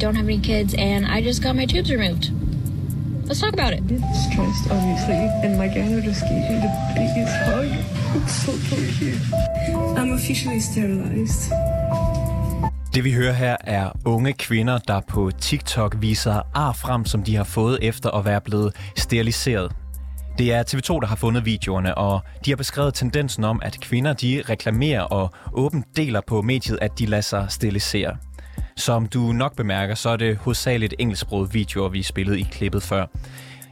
Don't have any kids, and I just got my tubes removed. Let's talk about it. It's stressed, obviously, and my gyno just gave me the biggest hug. It's so cute. I'm officially sterilized. Det vi hører her er unge kvinder, der på TikTok viser ar frem, som de har fået efter at være blevet steriliseret. Det er TV2, der har fundet videoerne, og de har beskrevet tendensen om, at kvinder de reklamerer og åbent deler på mediet, at de lader sig sterilisere. Som du nok bemærker, så er det hovedsageligt engelsksproget videoer, vi spillede i klippet før.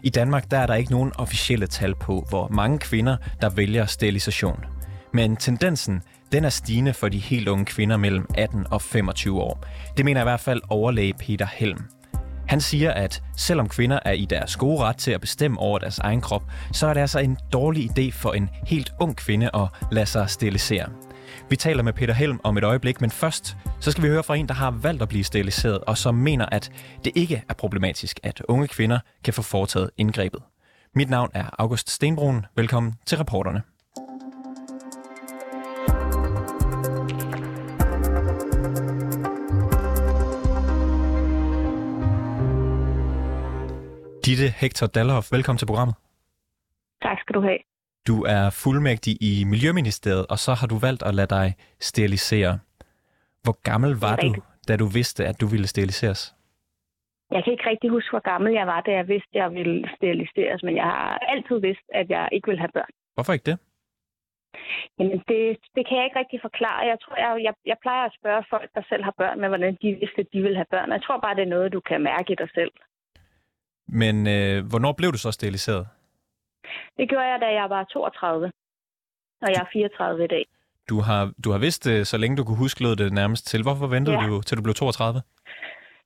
I Danmark der er der ikke nogen officielle tal på, hvor mange kvinder, der vælger sterilisation. Men tendensen, den er stigende for de helt unge kvinder mellem 18 og 25 år. Det mener i hvert fald overlæge Peter Helm. Han siger, at selvom kvinder er i deres gode ret til at bestemme over deres egen krop, så er det altså en dårlig idé for en helt ung kvinde at lade sig sterilisere. Vi taler med Peter Helm om et øjeblik, men først så skal vi høre fra en, der har valgt at blive steriliseret, og som mener, at det ikke er problematisk, at unge kvinder kan få foretaget indgrebet. Mit navn er August Stenbrun. Velkommen til reporterne. Ditte Hector Dalhoff, velkommen til programmet. Tak skal du have. Du er fuldmægtig i Miljøministeriet, og så har du valgt at lade dig sterilisere. Hvor gammel var du, da du vidste, at du ville steriliseres? Jeg kan ikke rigtig huske, hvor gammel jeg var, da jeg vidste, at jeg ville steriliseres, men jeg har altid vidst, at jeg ikke vil have børn. Hvorfor ikke det? Jamen, det, det kan jeg ikke rigtig forklare. Jeg, tror, jeg, jeg, jeg plejer at spørge folk, der selv har børn, med hvordan de vidste, at de vil have børn. Jeg tror bare, det er noget, du kan mærke i dig selv. Men øh, hvornår blev du så steriliseret? Det gjorde jeg, da jeg var 32, og jeg er 34 i dag. Du har, du har vidst det, så længe du kunne huske, lød det nærmest til. Hvorfor ventede ja. du til du blev 32?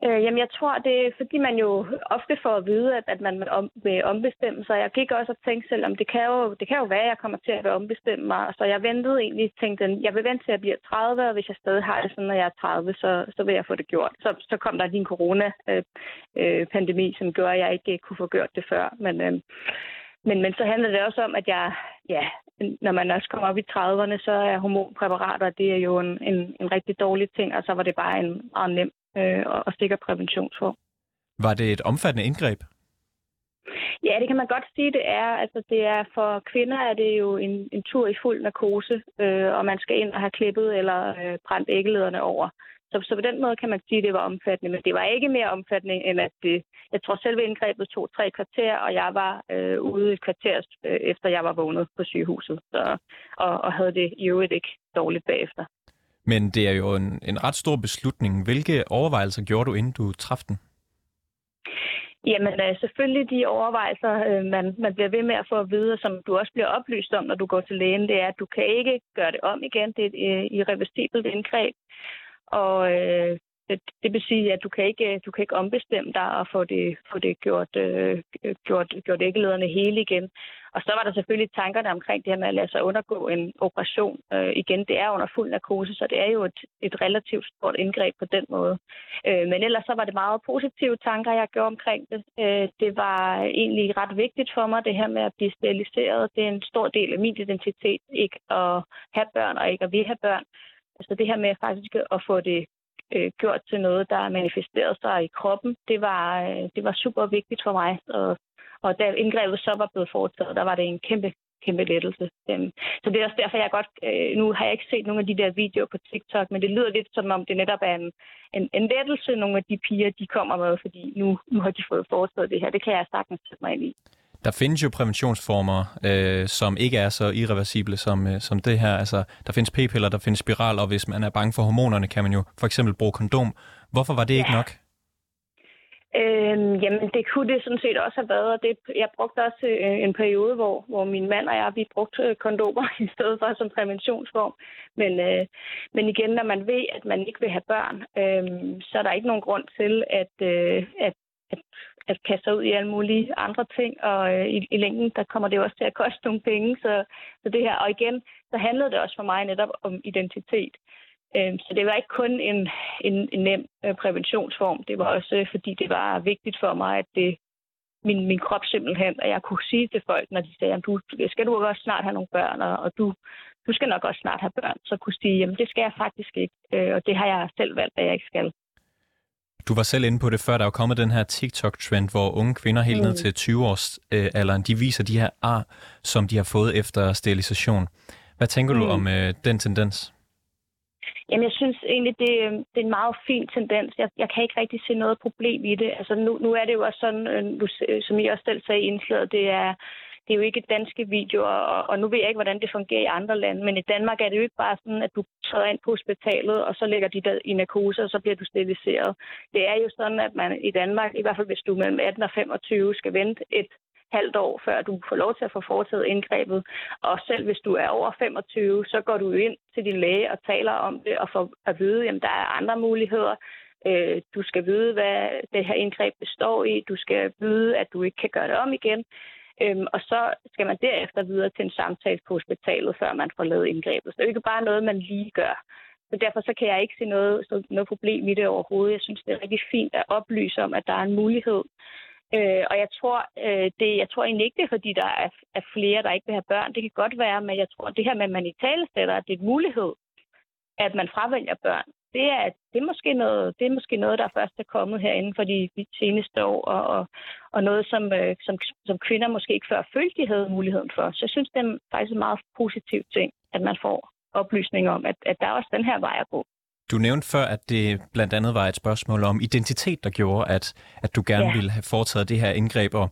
Øh, jamen, jeg tror, det er, fordi man jo ofte får at vide, at, at man om, vil ombestemme sig. Jeg gik også og tænkte selv, om det kan, jo, det kan jo være, at jeg kommer til at ombestemme mig. Så jeg ventede egentlig, tænkte, jeg vil vente til, at jeg bliver 30, og hvis jeg stadig har det sådan, når jeg er 30, så, så vil jeg få det gjort. Så, så kom der lige en corona-pandemi, øh, øh, som gjorde, at jeg ikke kunne få gjort det før. Men, øh, men, men så handler det også om, at jeg, ja, når man også kommer op i 30'erne, så er hormonpræparater, det er jo en, en, en rigtig dårlig ting, og så var det bare en meget nem øh, og sikker præventionsform. Var det et omfattende indgreb? Ja, det kan man godt sige, det er. Altså, det er for kvinder er det jo en, en tur i fuld narkose, øh, og man skal ind og have klippet eller øh, brændt æggelederne over. Så, så på den måde kan man sige, at det var omfattende, men det var ikke mere omfattende, end at det, jeg tror selve indgrebet tog tre kvarter, og jeg var øh, ude et kvarter øh, efter jeg var vågnet på sygehuset, så, og, og havde det i øvrigt ikke dårligt bagefter. Men det er jo en, en ret stor beslutning. Hvilke overvejelser gjorde du, inden du træffede den? Jamen øh, selvfølgelig de overvejelser, øh, man, man bliver ved med at få at vide, som du også bliver oplyst om, når du går til lægen, det er, at du kan ikke gøre det om igen. Det er et øh, irreversibelt indgreb. Og øh, det, det vil sige, at du kan ikke, du kan ikke ombestemme dig og få det, få det gjort, øh, gjort, gjort æggelederne hele igen. Og så var der selvfølgelig tankerne omkring det her med at lade sig undergå en operation. Øh, igen, det er under fuld narkose, så det er jo et, et relativt stort indgreb på den måde. Øh, men ellers så var det meget positive tanker, jeg gjorde omkring det. Øh, det var egentlig ret vigtigt for mig, det her med at blive steriliseret. Det er en stor del af min identitet, ikke at have børn og ikke at vil have børn. Altså det her med faktisk at få det øh, gjort til noget, der manifesterede sig i kroppen, det var, øh, det var super vigtigt for mig. Og, og da indgrebet så var blevet foretaget, der var det en kæmpe, kæmpe lettelse. Øhm, så det er også derfor, jeg godt... Øh, nu har jeg ikke set nogle af de der videoer på TikTok, men det lyder lidt som om, det netop er en, en, en lettelse, nogle af de piger, de kommer med, fordi nu, nu har de fået foretaget det her. Det kan jeg sagtens sætte mig ind i. Der findes jo præventionsformer, øh, som ikke er så irreversible som, øh, som det her. Altså, der findes p-piller, der findes spiral, og hvis man er bange for hormonerne, kan man jo for eksempel bruge kondom. Hvorfor var det ja. ikke nok? Øhm, jamen, det kunne det sådan set også have været. Det, jeg brugte også øh, en periode, hvor, hvor min mand og jeg, vi brugte øh, kondomer i stedet for som præventionsform. Men, øh, men igen, når man ved, at man ikke vil have børn, øh, så er der ikke nogen grund til, at, øh, at, at at kaste sig ud i alle mulige andre ting, og øh, i, i længden, der kommer det jo også til at koste nogle penge. Så, så det her, og igen, så handlede det også for mig netop om identitet. Øh, så det var ikke kun en, en, en nem øh, præventionsform, det var også øh, fordi, det var vigtigt for mig, at det min, min krop simpelthen, at jeg kunne sige til folk, når de sagde, du, skal du også snart have nogle børn, og, og du, du skal nok også snart have børn, så kunne sige, jamen det skal jeg faktisk ikke, øh, og det har jeg selv valgt, at jeg ikke skal. Du var selv inde på det før, der er kommet den her TikTok-trend, hvor unge kvinder helt mm. ned til 20 års øh, alderen, de viser de her ar, som de har fået efter sterilisation. Hvad tænker mm. du om øh, den tendens? Jamen, jeg synes egentlig, det, det er en meget fin tendens. Jeg, jeg kan ikke rigtig se noget problem i det. Altså, nu, nu er det jo også sådan, øh, nu, som I også selv sagde i indslaget, det er, det er jo ikke danske videoer, og, og nu ved jeg ikke, hvordan det fungerer i andre lande, men i Danmark er det jo ikke bare sådan, at du træder ind på hospitalet, og så lægger de dig i narkose, og så bliver du steriliseret. Det er jo sådan, at man i Danmark, i hvert fald hvis du er mellem 18 og 25, skal vente et halvt år, før du får lov til at få foretaget indgrebet. Og selv hvis du er over 25, så går du ind til din læge og taler om det og får at vide, at der er andre muligheder. Øh, du skal vide, hvad det her indgreb består i. Du skal vide, at du ikke kan gøre det om igen. Øhm, og så skal man derefter videre til en samtale på hospitalet, før man får lavet indgrebet. Så det er ikke bare noget, man lige gør. Så derfor så kan jeg ikke se noget, så noget problem i det overhovedet. Jeg synes, det er rigtig fint at oplyse om, at der er en mulighed Øh, og jeg tror, øh, det, jeg tror egentlig ikke, det er, fordi der er, er flere, der ikke vil have børn. Det kan godt være, men jeg tror, det her med, at man i tale sætter, at det er en mulighed, at man fravælger børn, det er, det er, måske, noget, det er måske noget, der først er kommet her inden for de, de seneste år, og, og, og noget, som, øh, som, som kvinder måske ikke før følte, de havde muligheden for. Så jeg synes, det er faktisk en meget positiv ting, at man får oplysning om, at, at der er også den her vej at gå. Du nævnte før, at det blandt andet var et spørgsmål om identitet, der gjorde, at, at du gerne ja. ville have foretaget det her indgreb. Og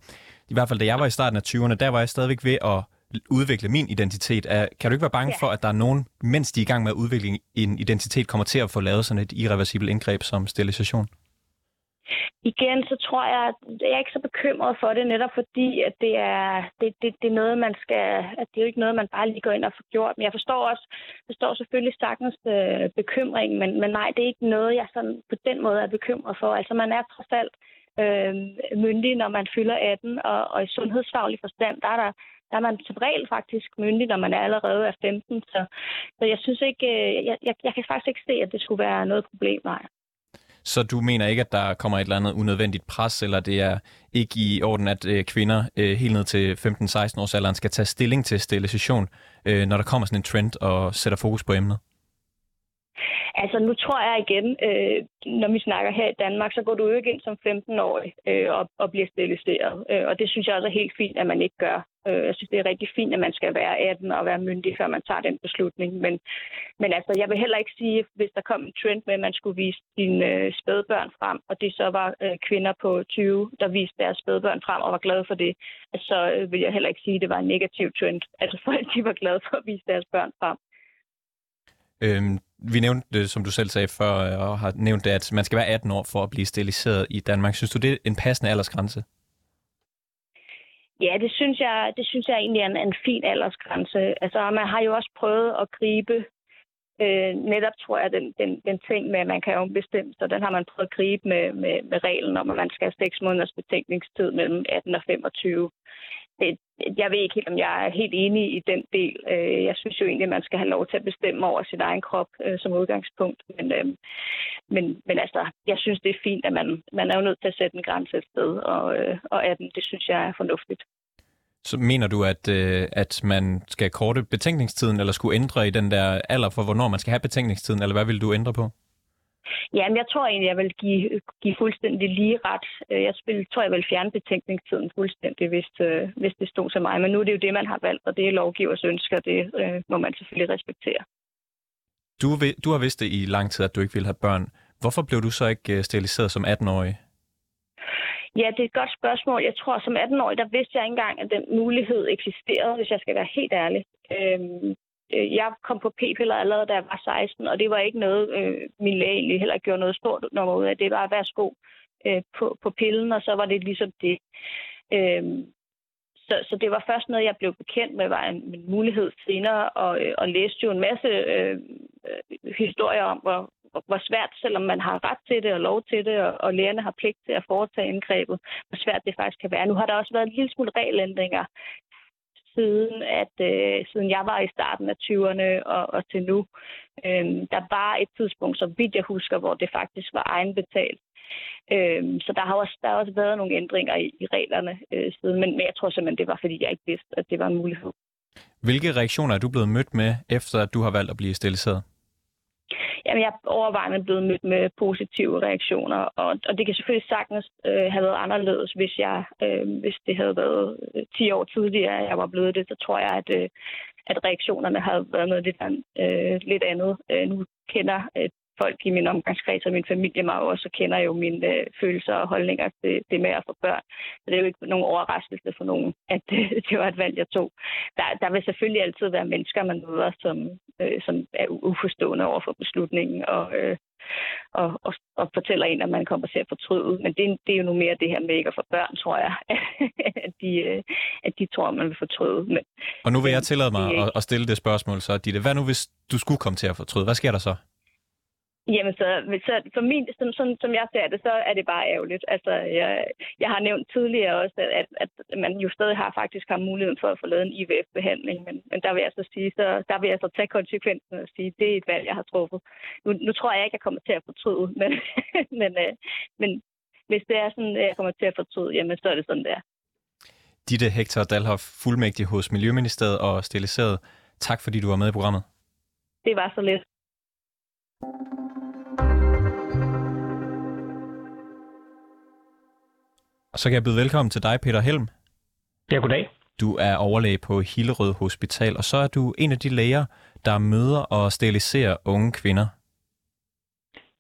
i hvert fald, da jeg var i starten af 20'erne, der var jeg stadigvæk ved at udvikle min identitet. Kan du ikke være bange ja. for, at der er nogen, mens de er i gang med at udvikle en identitet, kommer til at få lavet sådan et irreversibelt indgreb som sterilisation? Igen, så tror jeg, at jeg er ikke så bekymret for det, netop fordi, at det er, det, det, det er noget, man skal, at det er jo ikke noget, man bare lige går ind og får gjort. Men jeg forstår også, forstår selvfølgelig sagtens øh, bekymringen, men, men nej, det er ikke noget, jeg sådan på den måde er bekymret for. Altså, man er trods alt øh, myndig, når man fylder 18, og, og i sundhedsfaglig forstand, der er der, der er man som regel faktisk myndig, når man er allerede er 15. Så, så jeg synes ikke, øh, jeg, jeg, jeg kan faktisk ikke se, at det skulle være noget problem, nej. Så du mener ikke, at der kommer et eller andet unødvendigt pres, eller det er ikke i orden, at øh, kvinder øh, helt ned til 15-16 års alderen skal tage stilling til sterilisation, øh, når der kommer sådan en trend og sætter fokus på emnet? Altså nu tror jeg igen, øh, når vi snakker her i Danmark, så går du jo ikke ind som 15-årig øh, og, og bliver steriliseret. Øh, og det synes jeg også er helt fint, at man ikke gør. Øh, jeg synes, det er rigtig fint, at man skal være 18 og være myndig, før man tager den beslutning. Men, men altså, jeg vil heller ikke sige, hvis der kom en trend med, at man skulle vise sine øh, spædbørn frem, og det så var øh, kvinder på 20, der viste deres spædbørn frem og var glade for det, så øh, vil jeg heller ikke sige, at det var en negativ trend. Altså folk, de var glade for at vise deres børn frem. Øhm, vi nævnte som du selv sagde før, øh, og har nævnt det, at man skal være 18 år for at blive steriliseret i Danmark. Synes du, det er en passende aldersgrænse? Ja, det synes jeg, det synes jeg egentlig er en, en fin aldersgrænse. Altså, man har jo også prøvet at gribe øh, netop, tror jeg, den, den, den ting med, at man kan jo bestemme så den har man prøvet at gribe med, med, med reglen om, at man skal have 6 måneders betænkningstid mellem 18 og 25 det, jeg ved ikke helt, om jeg er helt enig i den del. Øh, jeg synes jo egentlig, at man skal have lov til at bestemme over sin egen krop øh, som udgangspunkt. Men, øh, men, men altså, jeg synes, det er fint, at man, man er jo nødt til at sætte en grænse et sted, og, øh, og 18, det synes jeg er fornuftigt. Så mener du, at, øh, at man skal korte betænkningstiden, eller skulle ændre i den der alder for, hvornår man skal have betænkningstiden, eller hvad vil du ændre på? Jamen, jeg tror egentlig, jeg vil give, give fuldstændig lige ret. Øh, jeg vil, tror, jeg vil fjerne betænkningstiden fuldstændig, hvis, øh, hvis det stod til mig. Men nu er det jo det, man har valgt, og det er lovgivers ønsker, det øh, må man selvfølgelig respektere. Du, du har vidst det i lang tid, at du ikke ville have børn. Hvorfor blev du så ikke øh, steriliseret som 18-årig? Ja, det er et godt spørgsmål. Jeg tror, som 18-årig, der vidste jeg ikke engang, at den mulighed eksisterede, hvis jeg skal være helt ærlig. Øhm, Øh, Øh, jeg kom på p-piller allerede, da jeg var 16, og det var ikke noget, øh, min læge egentlig heller gjorde noget stort nummer ud af. Det var værsgo øh, på, på pillen, og så var det ligesom det. Øh, så, så det var først noget, jeg blev bekendt med, var en, en mulighed senere, og, øh, og læste jo en masse øh, øh, historier om, hvor, hvor svært, selvom man har ret til det og lov til det, og, og lægerne har pligt til at foretage indgrebet, hvor svært det faktisk kan være. Nu har der også været en lille smule regelændringer siden, at øh, siden jeg var i starten af 20'erne og, og til nu. Øh, der var et tidspunkt, så vidt jeg husker, hvor det faktisk var egenbetalt. Øh, så der har, også, der har også været nogle ændringer i, i reglerne øh, siden, men, men jeg tror simpelthen, det var, fordi jeg ikke vidste, at det var en mulighed. Hvilke reaktioner er du blevet mødt med, efter at du har valgt at blive steriliseret? Jamen, jeg er overvejende blevet mødt med positive reaktioner, og, og det kan selvfølgelig sagtens øh, have været anderledes, hvis jeg, øh, hvis det havde været øh, 10 år tidligere, jeg var blevet det, så tror jeg, at, øh, at reaktionerne havde været noget lidt, øh, lidt andet. Øh, nu kender øh, folk i min omgangskreds og min familie mig også, og kender jo mine øh, følelser og holdninger til det med at få børn. Så det er jo ikke nogen overraskelse for nogen, at øh, det var et valg, jeg tog. Der, der vil selvfølgelig altid være mennesker, man møder, som, øh, som er uforstående over for beslutningen, og, øh, og, og, og fortæller en, at man kommer til at fortryde. Men det, det er jo nu mere det her med ikke at få børn, tror jeg, at de, øh, at de tror, at man vil fortryde. Men, og nu vil jeg tillade mig at, at stille det spørgsmål så, Ditte. Hvad nu, hvis du skulle komme til at fortryde? Hvad sker der så? Jamen, så, så for min, som, som, som jeg ser det, så er det bare ærgerligt. Altså, jeg, jeg har nævnt tidligere også, at, at, man jo stadig har faktisk har muligheden for at få lavet en IVF-behandling, men, men der vil jeg så sige, så der vil jeg så tage konsekvensen og sige, det er et valg, jeg har truffet. Nu, nu tror jeg ikke, jeg kommer til at fortryde, men, men, øh, men hvis det er sådan, at jeg kommer til at fortryde, jamen, så er det sådan, det er. Ditte Hector Dalhoff, fuldmægtig hos Miljøministeriet og stiliseret. Tak fordi du var med i programmet. Det var så lidt. Og så kan jeg byde velkommen til dig, Peter Helm. Ja, goddag. Du er overlæge på Hillerød Hospital, og så er du en af de læger, der møder og steriliserer unge kvinder.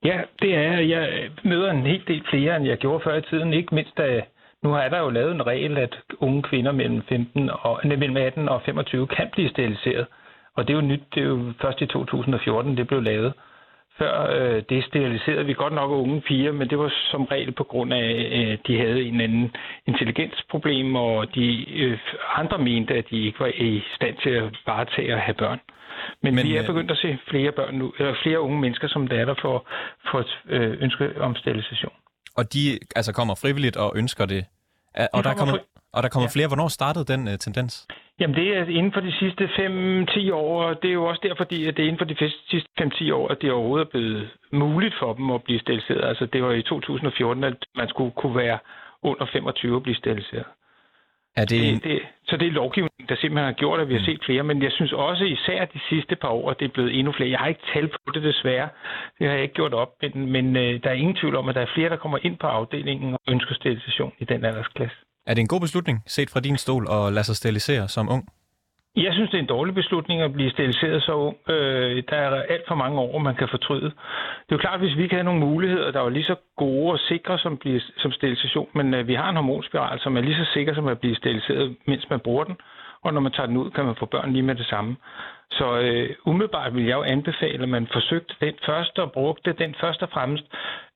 Ja, det er jeg. møder en hel del flere, end jeg gjorde før i tiden. Ikke mindst, da nu er der jo lavet en regel, at unge kvinder mellem, 15 og, nej, mellem 18 og 25 kan blive steriliseret. Og det er jo nyt, det er jo først i 2014, det blev lavet. Før øh, det steriliserede vi godt nok unge piger, men det var som regel på grund af, at de havde en anden intelligensproblem, og de øh, andre mente, at de ikke var i stand til at bare tage at have børn. Men, men vi er øh, begyndt at se flere børn nu, eller flere unge mennesker, som der er der for, for øh, ønske om sterilisation. Og de altså kommer frivilligt og ønsker det? Og, de der, kommer, og der kommer ja. flere. Hvornår startede den uh, tendens? Jamen det er inden for de sidste 5-10 år, og det er jo også derfor, fordi at det er inden for de sidste 5-10 år, at det overhovedet er blevet muligt for dem at blive steriliseret. Altså det var i 2014, at man skulle kunne være under 25 og blive steriliseret. Er det... Det, det, så det er lovgivningen, der simpelthen har gjort, at vi har set flere, men jeg synes også især de sidste par år, at det er blevet endnu flere. Jeg har ikke talt på det desværre, det har jeg ikke gjort op, men, men øh, der er ingen tvivl om, at der er flere, der kommer ind på afdelingen og ønsker sterilisation i den aldersklasse. Er det en god beslutning, set fra din stol, at lade sig sterilisere som ung? Jeg synes, det er en dårlig beslutning at blive steriliseret så ung. Øh, der er alt for mange år, man kan fortryde. Det er jo klart, hvis vi ikke havde nogle muligheder, der var lige så gode og sikre som, blive, som sterilisation, men øh, vi har en hormonspiral, som er lige så sikker som at blive steriliseret, mens man bruger den, og når man tager den ud, kan man få børn lige med det samme. Så øh, umiddelbart vil jeg jo anbefale, at man forsøgte den første og brugte den først og fremmest,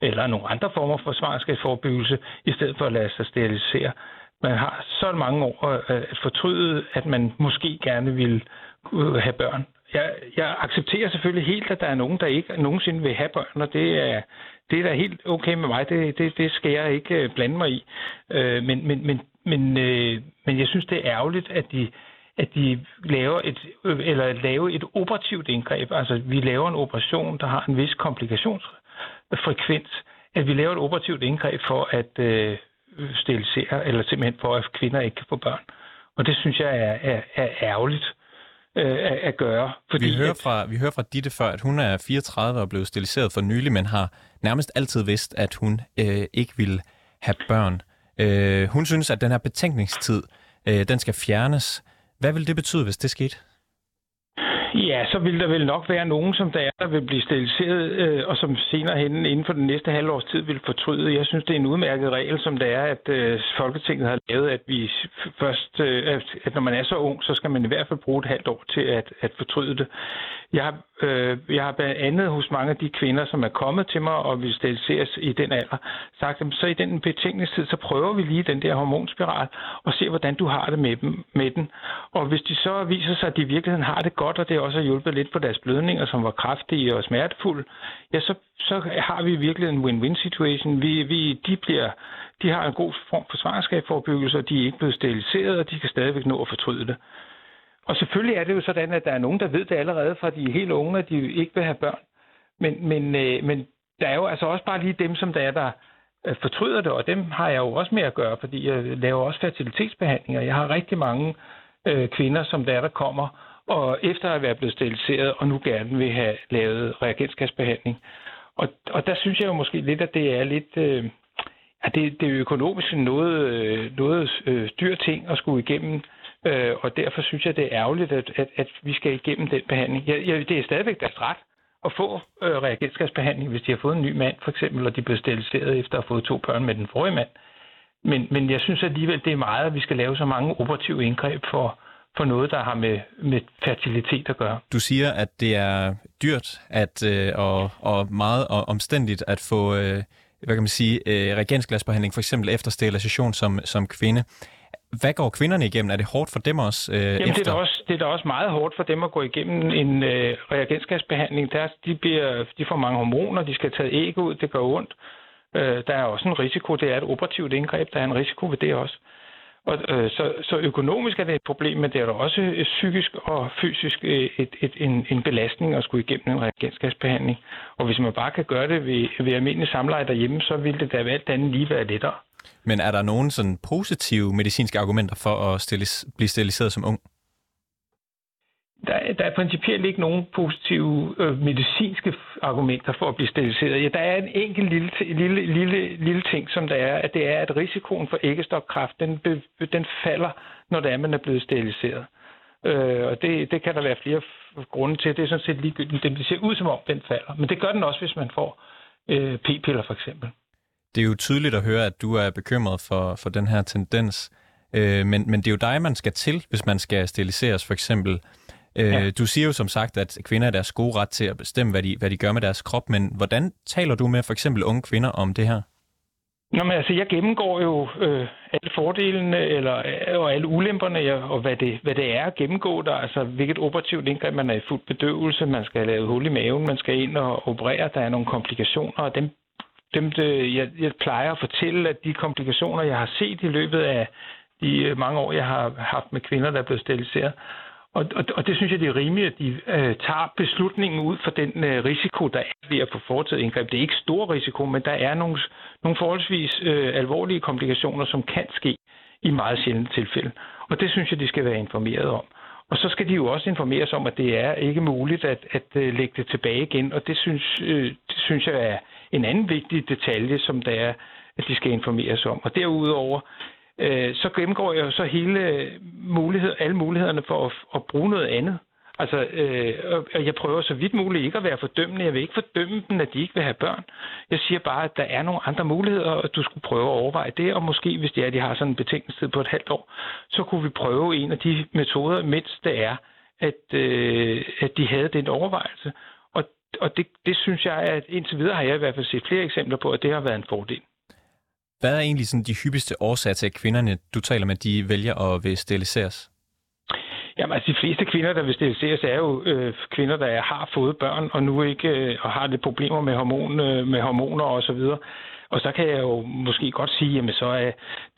eller nogle andre former for svangerskabsforbyggelse, i stedet for at lade sig sterilisere man har så mange år at fortryde, at man måske gerne vil have børn. Jeg, jeg accepterer selvfølgelig helt, at der er nogen, der ikke nogensinde vil have børn, og det er, det er da helt okay med mig. Det, det, det skal jeg ikke blande mig i. Men, men, men, men, men jeg synes, det er ærgerligt, at de, at de laver et, eller laver et operativt indgreb. Altså, vi laver en operation, der har en vis komplikationsfrekvens. At vi laver et operativt indgreb for at sterilisere, eller simpelthen for, at kvinder ikke kan få børn. Og det synes jeg er, er, er ærgerligt øh, at, at gøre. Fordi vi, hører fra, vi hører fra Ditte før, at hun er 34 og blevet steriliseret for nylig, men har nærmest altid vidst, at hun øh, ikke vil have børn. Øh, hun synes, at den her betænkningstid, øh, den skal fjernes. Hvad vil det betyde, hvis det skete? Ja, så vil der vel nok være nogen, som der er, der vil blive steriliseret, øh, og som senere hen inden for den næste halvårs tid vil fortryde. Jeg synes, det er en udmærket regel, som det er, at øh, Folketinget har lavet, at vi først, øh, at, at når man er så ung, så skal man i hvert fald bruge et halvt år til at, at fortryde det. Jeg har, øh, jeg har blandt andet hos mange af de kvinder, som er kommet til mig og vil steriliseres i den alder, sagt, dem, så i den betingelsestid, så prøver vi lige den der hormonspiral og se, hvordan du har det med, dem, med den. Og hvis de så viser sig, at de i virkeligheden har det godt, og det også har hjulpet lidt på deres blødninger, som var kraftige og smertefulde, ja, så, så har vi virkelig en win-win situation. Vi, vi, de, bliver, de har en god form for svangerskabsforbyggelse, og de er ikke blevet steriliseret, og de kan stadigvæk nå at fortryde det. Og selvfølgelig er det jo sådan, at der er nogen, der ved det allerede fra de er helt unge, at de ikke vil have børn. Men, men, øh, men der er jo altså også bare lige dem, som der er, der øh, fortryder det, og dem har jeg jo også med at gøre, fordi jeg laver også fertilitetsbehandlinger. Jeg har rigtig mange øh, kvinder, som der er, der kommer og efter at være blevet steriliseret, og nu gerne vil have lavet reagensgasbehandling. Og, og der synes jeg jo måske lidt, at det er lidt... Øh, at det, det er økonomisk noget, øh, noget øh, dyr ting at skulle igennem, øh, og derfor synes jeg, det er ærgerligt, at, at, at vi skal igennem den behandling. Jeg, jeg, det er stadigvæk deres ret at få øh, reagensgasbehandling, hvis de har fået en ny mand, for eksempel, og de bliver steriliseret efter at have fået to børn med den forrige mand. Men, men jeg synes alligevel, det er meget, at vi skal lave så mange operative indgreb for, for noget, der har med, med fertilitet at gøre. Du siger, at det er dyrt at, øh, og, og meget og omstændigt at få øh, hvad kan man sige, øh, reagensglasbehandling, for eksempel efter sterilisation som, som kvinde. Hvad går kvinderne igennem? Er det hårdt for dem også? Øh, Jamen, efter? Det, er da også, det er da også meget hårdt for dem at gå igennem en øh, reagensgasbehandling. Der, de, bliver, de får mange hormoner, de skal tage æg ud, det gør ondt. Øh, der er også en risiko, det er et operativt indgreb, der er en risiko ved det også. Og, øh, så, så økonomisk er det et problem, men det er da også et psykisk og fysisk øh, et, et, en, en belastning at skulle igennem en reagensgasbehandling. Og hvis man bare kan gøre det ved, ved almindelig samleje derhjemme, så vil det da alt andet lige være lettere. Men er der nogen sådan positive medicinske argumenter for at stilles, blive steriliseret som ung? Der, der er principielt ikke nogen positive øh, medicinske argumenter for at blive steriliseret. Ja, der er en enkelt lille, lille, lille, lille ting, som der er, at det er, at risikoen for æggestokkraft, den, den falder, når det er, man er blevet steriliseret. Øh, og det, det kan der være flere grunde til. Det er sådan set ligegyldigt. Det ser ud som om, den falder. Men det gør den også, hvis man får øh, p-piller for eksempel. Det er jo tydeligt at høre, at du er bekymret for, for den her tendens. Øh, men, men det er jo dig, man skal til, hvis man skal steriliseres for eksempel. Øh, ja. Du siger jo som sagt, at kvinder er deres gode ret til at bestemme, hvad de, hvad de gør med deres krop, men hvordan taler du med for eksempel unge kvinder om det her? Nå, men altså, jeg gennemgår jo øh, alle fordelene eller, øh, og alle ulemperne, ja, og hvad det, hvad det er at gennemgå der. Altså, hvilket operativt indgreb, man er i fuld bedøvelse, man skal have lavet hul i maven, man skal ind og operere, der er nogle komplikationer, og dem, dem det, jeg, jeg plejer at fortælle, at de komplikationer, jeg har set i løbet af de øh, mange år, jeg har haft med kvinder, der er blevet steriliseret, og, og, og det synes jeg, det er rimeligt, at de øh, tager beslutningen ud for den øh, risiko, der er ved at få foretaget indgreb. Det er ikke stor risiko, men der er nogle, nogle forholdsvis øh, alvorlige komplikationer, som kan ske i meget sjældne tilfælde. Og det synes jeg, de skal være informeret om. Og så skal de jo også informeres om, at det er ikke muligt at, at at lægge det tilbage igen. Og det synes, øh, det synes jeg er en anden vigtig detalje, som der er, at de skal informeres om. Og derudover øh, så gennemgår jeg jo så hele mulighed, alle mulighederne for at, at bruge noget andet. Altså, øh, og jeg prøver så vidt muligt ikke at være fordømmende. Jeg vil ikke fordømme dem, at de ikke vil have børn. Jeg siger bare, at der er nogle andre muligheder, og du skulle prøve at overveje det. Og måske, hvis det er, at de har sådan en betænkningstid på et halvt år, så kunne vi prøve en af de metoder, mens det er, at, øh, at de havde den overvejelse. Og, det, det synes jeg, at indtil videre har jeg i hvert fald set flere eksempler på, at det har været en fordel. Hvad er egentlig sådan de hyppigste årsager til, at kvinderne, du taler med, de vælger at vil steriliseres? Jamen, altså de fleste kvinder, der vil steriliseres, er jo øh, kvinder, der har fået børn, og nu ikke øh, og har lidt problemer med, hormon, øh, med hormoner og så videre. Og så kan jeg jo måske godt sige, jamen så er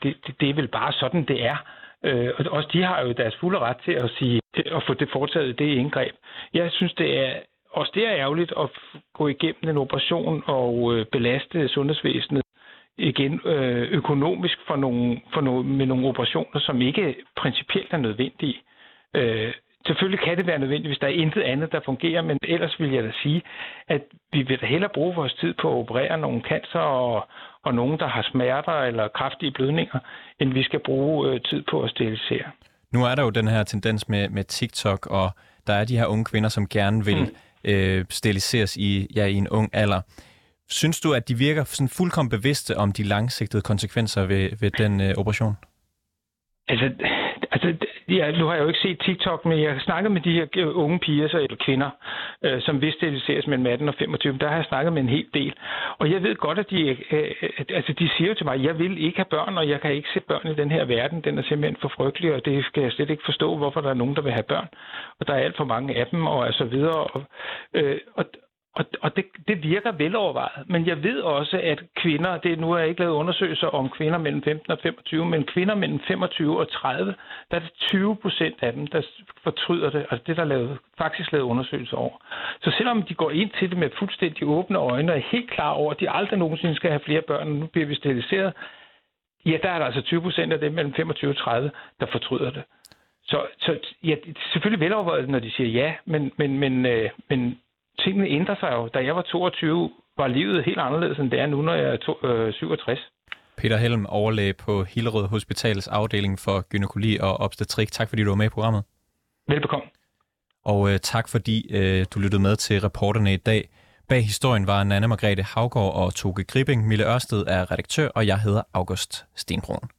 det, det, det er vel bare sådan, det er. Øh, og også de har jo deres fulde ret til at sige at få det foretaget det indgreb. Jeg synes, det er også det er ærgerligt at gå igennem en operation og øh, belaste sundhedsvæsenet igen øh, økonomisk for nogle, for nogle, med nogle operationer, som ikke principielt er nødvendige. Øh, selvfølgelig kan det være nødvendigt, hvis der er intet andet, der fungerer, men ellers vil jeg da sige, at vi vil da hellere bruge vores tid på at operere nogle cancer og, og nogen, der har smerter eller kraftige blødninger, end vi skal bruge øh, tid på at sterilisere. Nu er der jo den her tendens med, med TikTok, og der er de her unge kvinder, som gerne vil mm øh, steriliseres i, ja, i en ung alder. Synes du, at de virker sådan fuldkommen bevidste om de langsigtede konsekvenser ved, ved den øh, operation? Altså, altså ja, nu har jeg jo ikke set TikTok, men jeg har snakket med de her øh, unge piger så, eller kvinder, øh, som vist steriliseres mellem 18 og 25. Der har jeg snakket med en hel del. Og jeg ved godt, at de, øh, altså, de siger jo til mig, at jeg vil ikke have børn, og jeg kan ikke se børn i den her verden. Den er simpelthen for frygtelig, og det skal jeg slet ikke forstå, hvorfor der er nogen, der vil have børn. Og der er alt for mange af dem, og så videre. Og, øh, og, og, og det, det virker velovervejet. Men jeg ved også, at kvinder, det nu har jeg ikke lavet undersøgelser om kvinder mellem 15 og 25, men kvinder mellem 25 og 30, der er det 20 procent af dem, der fortryder det. Altså det, der er lavet, faktisk lavet undersøgelser over. Så selvom de går ind til det med fuldstændig åbne øjne og er helt klar over, at de aldrig nogensinde skal have flere børn, og nu bliver vi steriliseret, ja, der er der altså 20 procent af dem mellem 25 og 30, der fortryder det. Så, så ja, det er selvfølgelig velovervejet, når de siger ja, men, men, men, øh, men tingene ændrer sig jo. Da jeg var 22, var livet helt anderledes, end det er nu, når jeg er to, øh, 67. Peter Helm, overlæge på Hillerød Hospitals afdeling for gynækologi og obstetrik. Tak fordi du var med i programmet. Velbekomme. Og øh, tak fordi øh, du lyttede med til reporterne i dag. Bag historien var Nanne Margrethe Havgård og Toge Gripping. Mille Ørsted er redaktør, og jeg hedder August Stenbrun.